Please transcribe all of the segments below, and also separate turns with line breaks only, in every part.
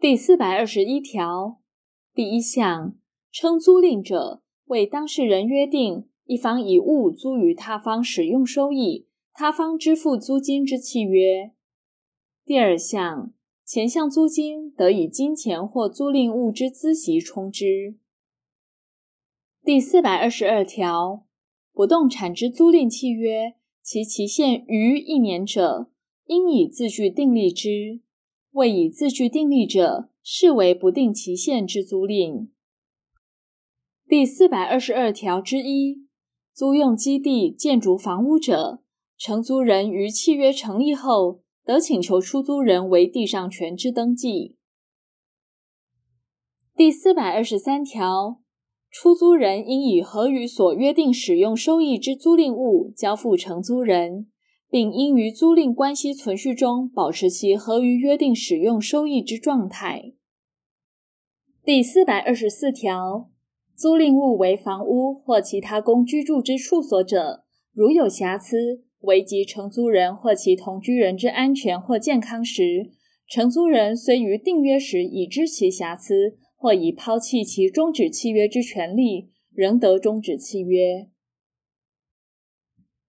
第四百二十一条第一项，称租赁者，为当事人约定一方以物租于他方使用收益，他方支付租金之契约。第二项，前项租金得以金钱或租赁物之孳息充之。第四百二十二条，不动产之租赁契约，其期限逾一年者，应以字据订立之；未以字据订立者，视为不定期限之租赁。第四百二十二条之一，租用基地建筑房屋者，承租人于契约成立后，得请求出租人为地上权之登记。第四百二十三条，出租人应以合于所约定使用收益之租赁物交付承租人，并应于租赁关系存续中保持其合于约定使用收益之状态。第四百二十四条，租赁物为房屋或其他供居住之处所者，如有瑕疵，危及承租人或其同居人之安全或健康时，承租人虽于订约时已知其瑕疵，或已抛弃其终止契约之权利，仍得终止契约。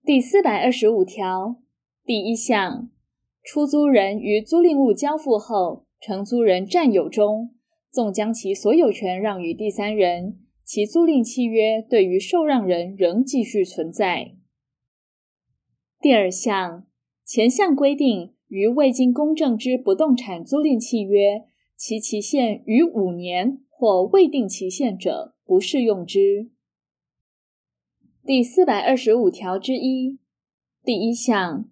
第四百二十五条第一项，出租人于租赁物交付后，承租人占有中，纵将其所有权让与第三人，其租赁契约对于受让人仍继续存在。第二项，前项规定于未经公证之不动产租赁契约，其期限逾五年或未定期限者，不适用之。第四百二十五条之一。第一项，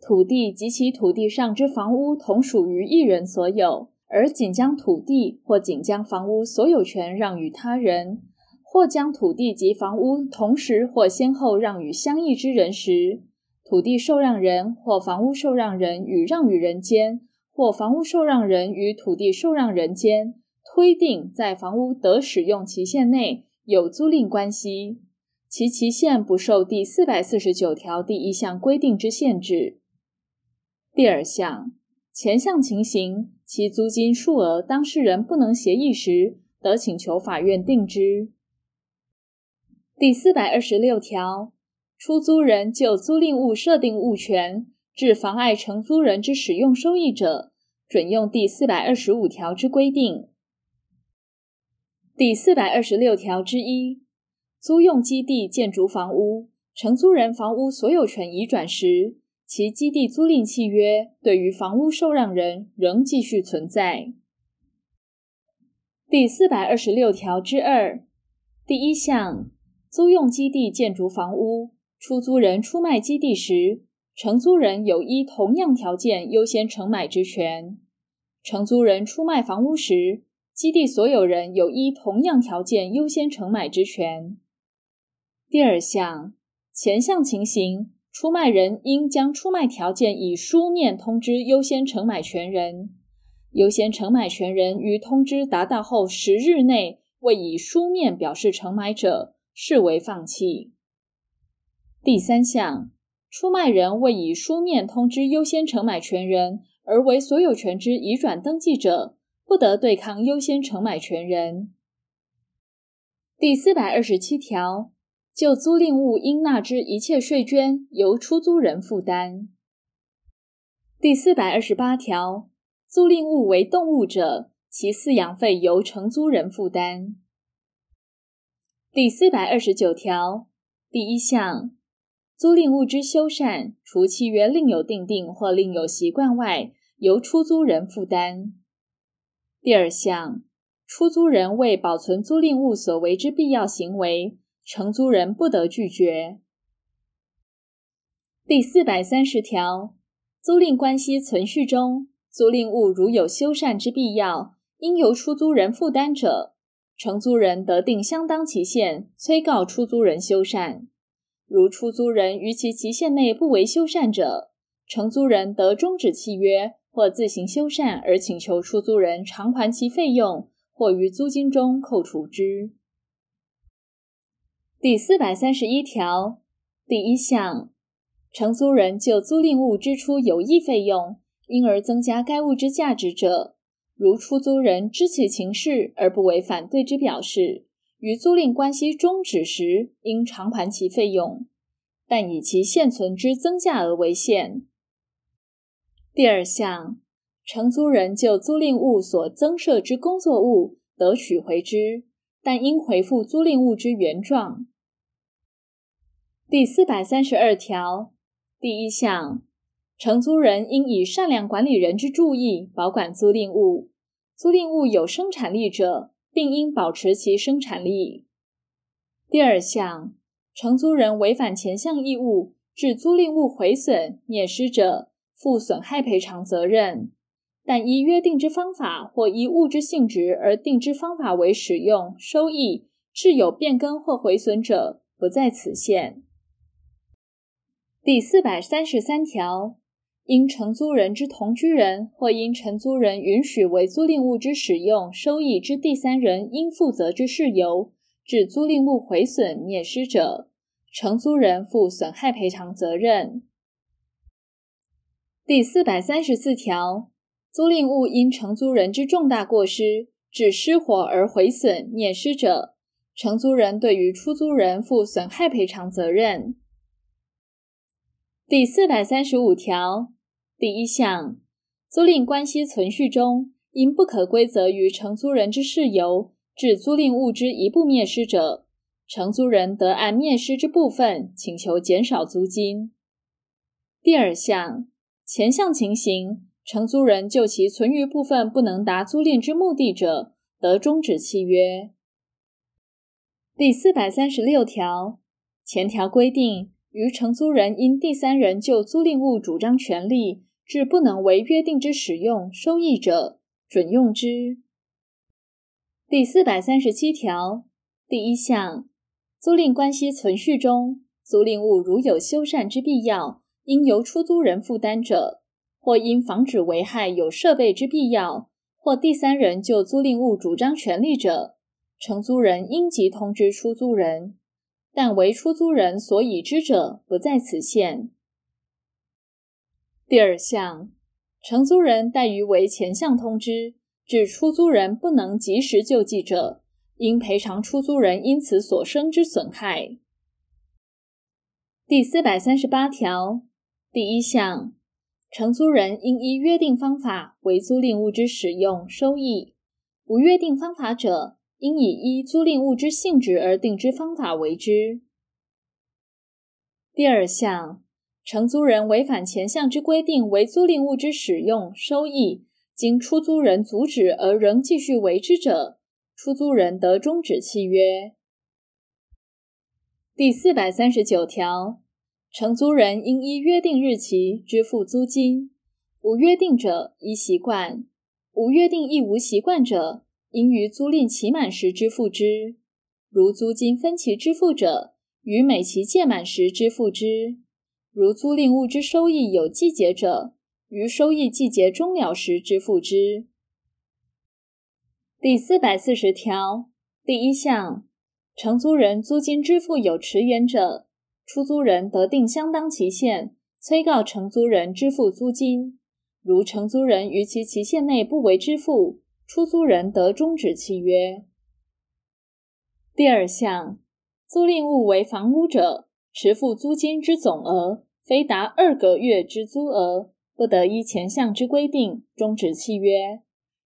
土地及其土地上之房屋同属于一人所有，而仅将土地或仅将房屋所有权让与他人，或将土地及房屋同时或先后让与相异之人时，土地受让人或房屋受让人与让与人间，或房屋受让人与土地受让人间，推定在房屋得使用期限内有租赁关系，其期限不受第四百四十九条第一项规定之限制。第二项，前项情形，其租金数额当事人不能协议时，得请求法院定之。第四百二十六条。出租人就租赁物设定物权，致妨碍承租人之使用收益者，准用第四百二十五条之规定。第四百二十六条之一，租用基地建筑房屋，承租人房屋所有权移转时，其基地租赁契约对于房屋受让人仍继续存在。第四百二十六条之二，第一项，租用基地建筑房屋。出租人出卖基地时，承租人有依同样条件优先承买之权；承租人出卖房屋时，基地所有人有依同样条件优先承买之权。第二项，前项情形，出卖人应将出卖条件以书面通知优先承买权人，优先承买权人于通知达到后十日内未以书面表示承买者，视为放弃。第三项，出卖人未以书面通知优先承买权人而为所有权之移转登记者，不得对抗优先承买权人。第四百二十七条，就租赁物应纳之一切税捐由出租人负担。第四百二十八条，租赁物为动物者，其饲养费由承租人负担。第四百二十九条，第一项。租赁物之修缮，除契约另有订定或另有习惯外，由出租人负担。第二项，出租人为保存租赁物所为之必要行为，承租人不得拒绝。第四百三十条，租赁关系存续中，租赁物如有修缮之必要，应由出租人负担者，承租人得定相当期限，催告出租人修缮。如出租人于其期限内不为修缮者，承租人得终止契约或自行修缮，而请求出租人偿还其费用，或于租金中扣除之。第四百三十一条第一项，承租人就租赁物支出有益费用，因而增加该物之价值者，如出租人知其情事而不为反对之表示，于租赁关系终止时，应偿还其费用，但以其现存之增价额为限。第二项，承租人就租赁物所增设之工作物得取回之，但应回复租赁物之原状。第四百三十二条第一项，承租人应以善良管理人之注意保管租赁物，租赁物有生产力者，并应保持其生产力。第二项，承租人违反前项义务，致租赁物毁损、灭失者，负损害赔偿责任，但依约定之方法或依物之性质而定之方法为使用、收益，致有变更或毁损者，不在此限。第四百三十三条，因承租人之同居人或因承租人允许为租赁物之使用、收益之第三人应负责之事由，致租赁物毁损、灭失者，承租人负损害赔偿责任。第四百三十四条，租赁物因承租人之重大过失致失火而毁损、灭失者，承租人对于出租人负损害赔偿责任。第四百三十五条。第一项，租赁关系存续中，因不可归责于承租人之事由，致租赁物之一部灭失者，承租人得按灭失之部分请求减少租金。第二项，前项情形，承租人就其存余部分不能达租赁之目的者，得终止契约。第四百三十六条，前条规定，于承租人因第三人就租赁物主张权利，致不能为约定之使用、收益者，准用之。第四百三十七条第一项，租赁关系存续中，租赁物如有修缮之必要，应由出租人负担者，或因防止危害有设备之必要，或第三人就租赁物主张权利者，承租人应即通知出租人，但为出租人所已知者，不在此限。第二项，承租人怠于为前项通知，致出租人不能及时救济者，应赔偿出租人因此所生之损害。第四百三十八条第一项，承租人应依约定方法为租赁物之使用、收益；无约定方法者，应以依租赁物之性质而定之方法为之。第二项。承租人违反前项之规定为租赁物之使用、收益，经出租人阻止而仍继续为之者，出租人得终止契约。第四百三十九条，承租人应依约定日期支付租金，无约定者依习惯；无约定亦无习惯者，应于租赁期满时支付之。如租金分期支付者，于每期届满时支付之。如租赁物之收益有季节者，于收益季节终了时支付之。第四百四十条第一项，承租人租金支付有迟延者，出租人得定相当期限，催告承租人支付租金。如承租人于其期限内不为支付，出租人得终止契约。第二项，租赁物为房屋者。迟付租金之总额，非达二个月之租额，不得依前项之规定终止契约。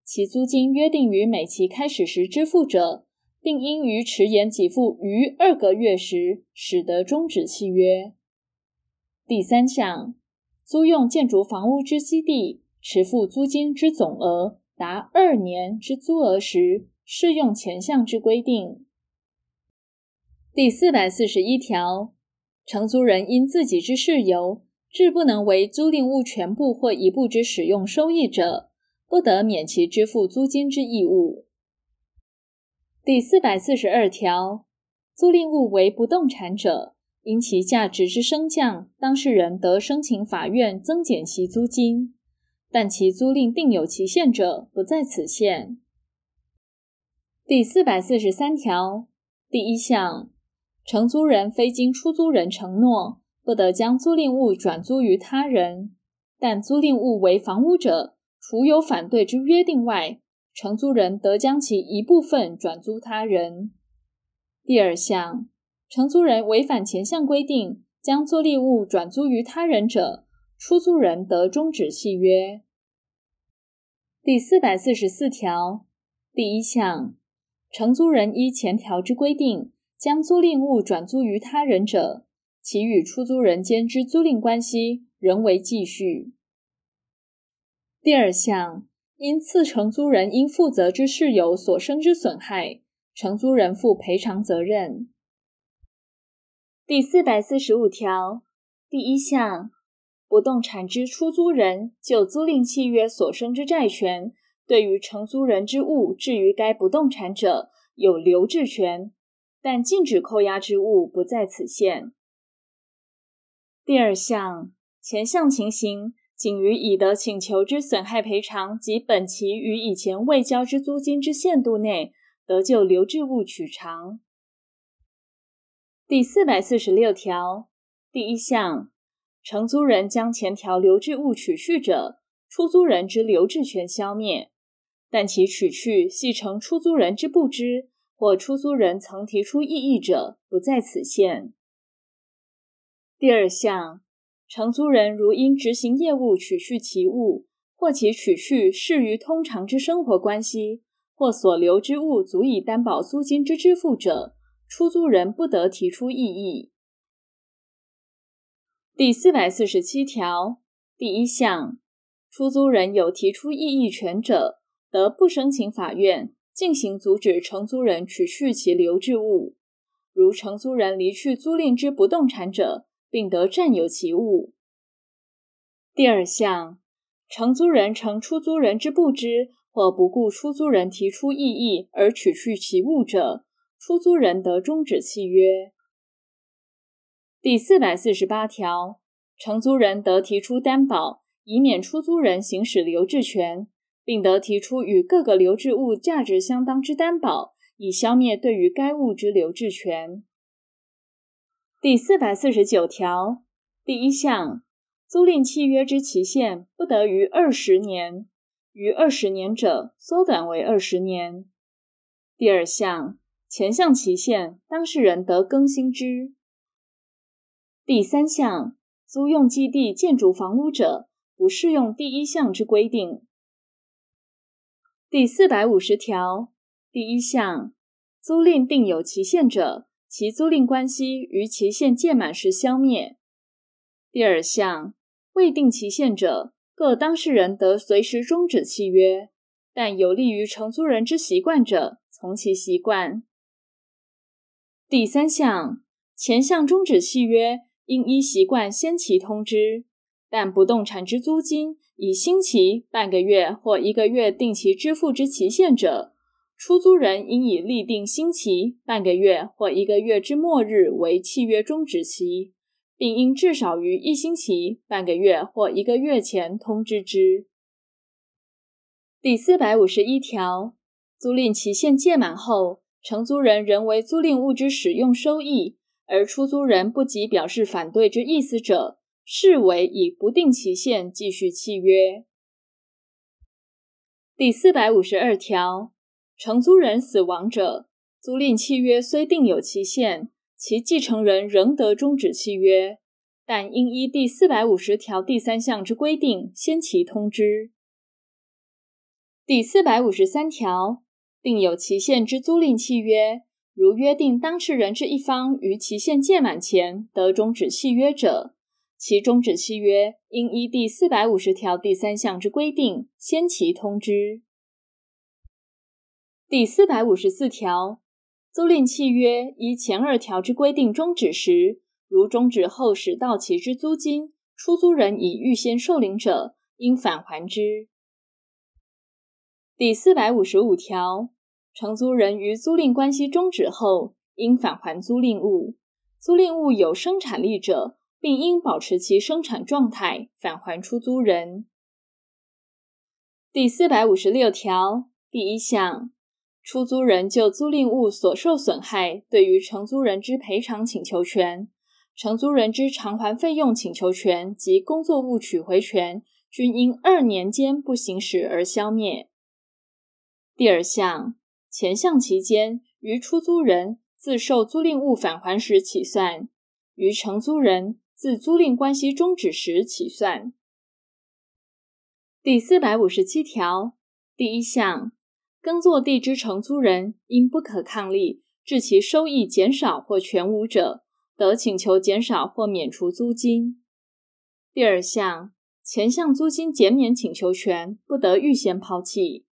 其租金约定于每期开始时支付者，并应于迟延给付逾二个月时，始得终止契约。第三项，租用建筑房屋之基地，迟付租金之总额达二年之租额时，适用前项之规定。第四百四十一条。承租人因自己之事由，致不能为租赁物全部或一部之使用收益者，不得免其支付租金之义务。第四百四十二条，租赁物为不动产者，因其价值之升降，当事人得申请法院增减其租金，但其租赁定有期限者，不在此限。第四百四十三条第一项。承租人非经出租人承诺，不得将租赁物转租于他人；但租赁物为房屋者，除有反对之约定外，承租人得将其一部分转租他人。第二项，承租人违反前项规定，将租赁物转租于他人者，出租人得终止契约。第四百四十四条第一项，承租人依前条之规定，将租赁物转租于他人者，其与出租人间之租赁关系仍为继续。第二项，因次承租人应负责之事由所生之损害，承租人负赔偿责任。第四百四十五条第一项，不动产之出租人就租赁契约所生之债权，对于承租人之物置于该不动产者，有留置权，但禁止扣押之物不在此限。第二项，前项情形，仅于已得请求之损害赔偿及本期与以前未交之租金之限度内，得就留置物取偿。第四百四十六条第一项，承租人将前条留置物取去者，出租人之留置权消灭，但其取去系承出租人之不知，或出租人曾提出异议者，不在此限。第二项。承租人如因执行业务取去其物，或其取去适于通常之生活关系，或所留之物足以担保租金之支付者，出租人不得提出异议。第四百四十七条第一项，出租人有提出异议权者，得不申请法院进行阻止承租人取去其留置物。如承租人离去租赁之不动产者，并得占有其物。第二项，承租人承出租人之不知或不顾出租人提出异议而取去其物者，出租人得终止契约。第四百四十八条，承租人得提出担保，以免出租人行使留置权，并得提出与各个留置物价值相当之担保，以消灭对于该物之留置权。第四百四十九条第一项，租赁契约之期限不得逾二十年，逾二十年者缩短为二十年。第二项，前项期限当事人得更新之。第三项，租用基地建筑房屋者，不适用第一项之规定。第四百五十条第一项，租赁定有期限者。其租赁关系于期限届满时消灭。第二项，未定期限者，各当事人得随时终止契约，但有利于承租人之习惯者，从其习惯。第三项，前项终止契约，应依习惯先期通知，但不动产之租金以星期、半个月或一个月定期支付之期限者。出租人应以立定星期、半个月或一个月之末日为契约终止期，并应至少于一星期、半个月或一个月前通知之。第四百五十一条，租赁期限届满后，承租人仍为租赁物之使用收益，而出租人不及表示反对之意思者，视为以不定期限继续契约。第四百五十二条。承租人死亡者，租赁契约虽定有期限，其继承人仍得终止契约，但应依第四百五十条第三项之规定先期通知。第四百五十三条，定有期限之租赁契约，如约定当事人之一方于期限届满前得终止契约者，其终止契约应依第四百五十条第三项之规定先期通知。第四百五十四条，租赁契约依前二条之规定终止时，如终止后始到期之租金，出租人已预先受领者，应返还之。第四百五十五条，承租人于租赁关系终止后，应返还租赁物；租赁物有生产力者，并应保持其生产状态，返还出租人。第四百五十六条第一项。出租人就租赁物所受损害，对于承租人之赔偿请求权、承租人之偿还费用请求权及工作物取回权，均因二年间不行使而消灭。第二项，前项期间于出租人自受租赁物返还时起算，于承租人自租赁关系终止时起算。第四百五十七条第一项，耕作地之承租人因不可抗力致其收益减少或全无者，得请求减少或免除租金。第二项，前项租金减免请求权不得预先抛弃。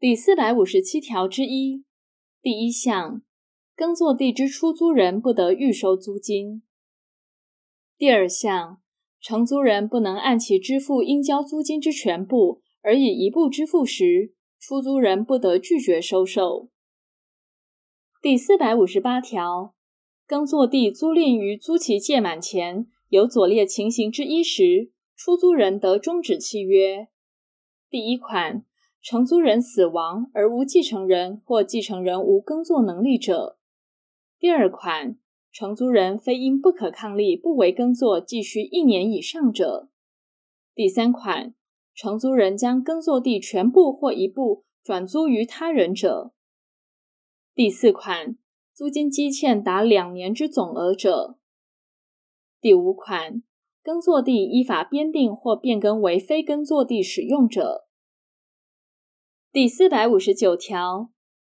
第四百五十七条之一第一项，耕作地之出租人不得预收租金。第二项，承租人不能按期支付应交租金之全部，而以一部支付时，出租人不得拒绝收受。第四百五十八条，耕作地租赁于租期届满前有左列情形之一时，出租人得终止契约。第一款，承租人死亡而无继承人或继承人无耕作能力者；第二款。承租人非因不可抗力不为耕作继续一年以上者。第三款，承租人将耕作地全部或一部转租于他人者。第四款，租金积欠达两年之总额者。第五款，耕作地依法编定或变更为非耕作地使用者。第四百五十九条，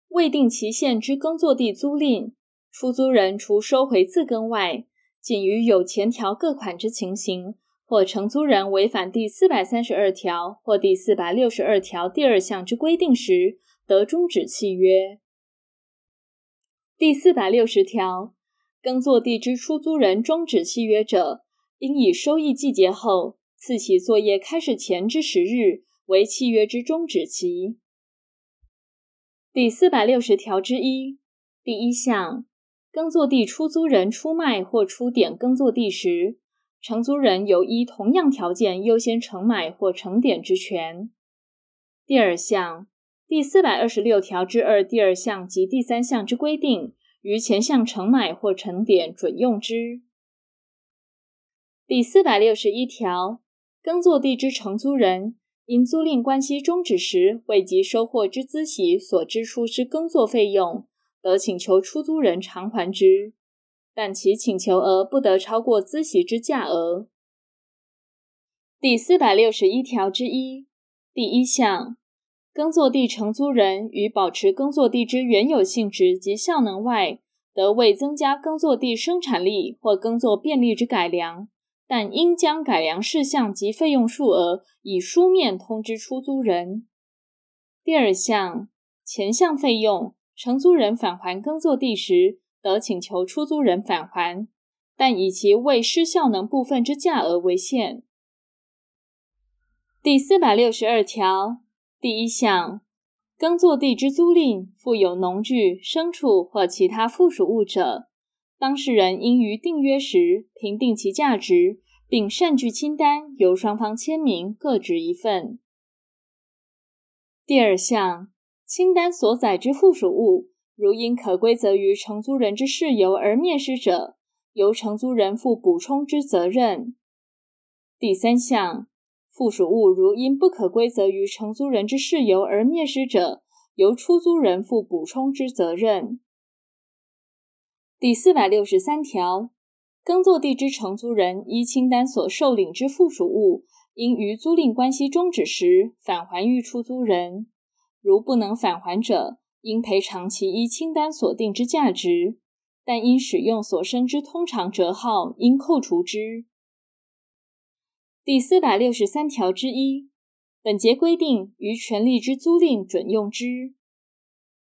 未定期限之耕作地租赁。出租人除收回自耕外，仅于有前条各款之情形，或承租人违反第四百三十二条或第四百六十二条第二项之规定时，得终止契约。第四百六十条，耕作地之出租人终止契约者，应以收益季节后次起作业开始前之十日为契约之终止期。第四百六十条之一第一项。耕作地出租人出卖或出典耕作地时，承租人有依同样条件优先承买或承典之权。第二项，第四百二十六条之二第二项及第三项之规定，于前项承买或承典准用之。第四百六十一条，耕作地之承租人因租赁关系终止时未及收获之孳息所支出之耕作费用。得请求出租人偿还之，但其请求额不得超过孳息之价额。第四百六十一条之一第一项，耕作地承租人于保持耕作地之原有性质及效能外，得为增加耕作地生产力或耕作便利之改良，但应将改良事项及费用数额以书面通知出租人。第二项，前项费用。承租人返还耕作地时，得请求出租人返还，但以其未失效能部分之价额为限。第四百六十二条第一项，耕作地之租赁附有农具、牲畜或其他附属物者，当事人应于订约时评定其价值，并缮具清单，由双方签名，各执一份。第二项。清单所载之附属物，如因可归责于承租人之事由而灭失者，由承租人负补充之责任。第三项，附属物如因不可归责于承租人之事由而灭失者，由出租人负补充之责任。第四百六十三条，耕作地之承租人依清单所受领之附属物，应于租赁关系终止时返还予出租人。如不能返还者，应赔偿其依清单所定之价值，但因使用所生之通常折号，应扣除之。第四百六十三条之一，本节规定于权利之租赁准用之。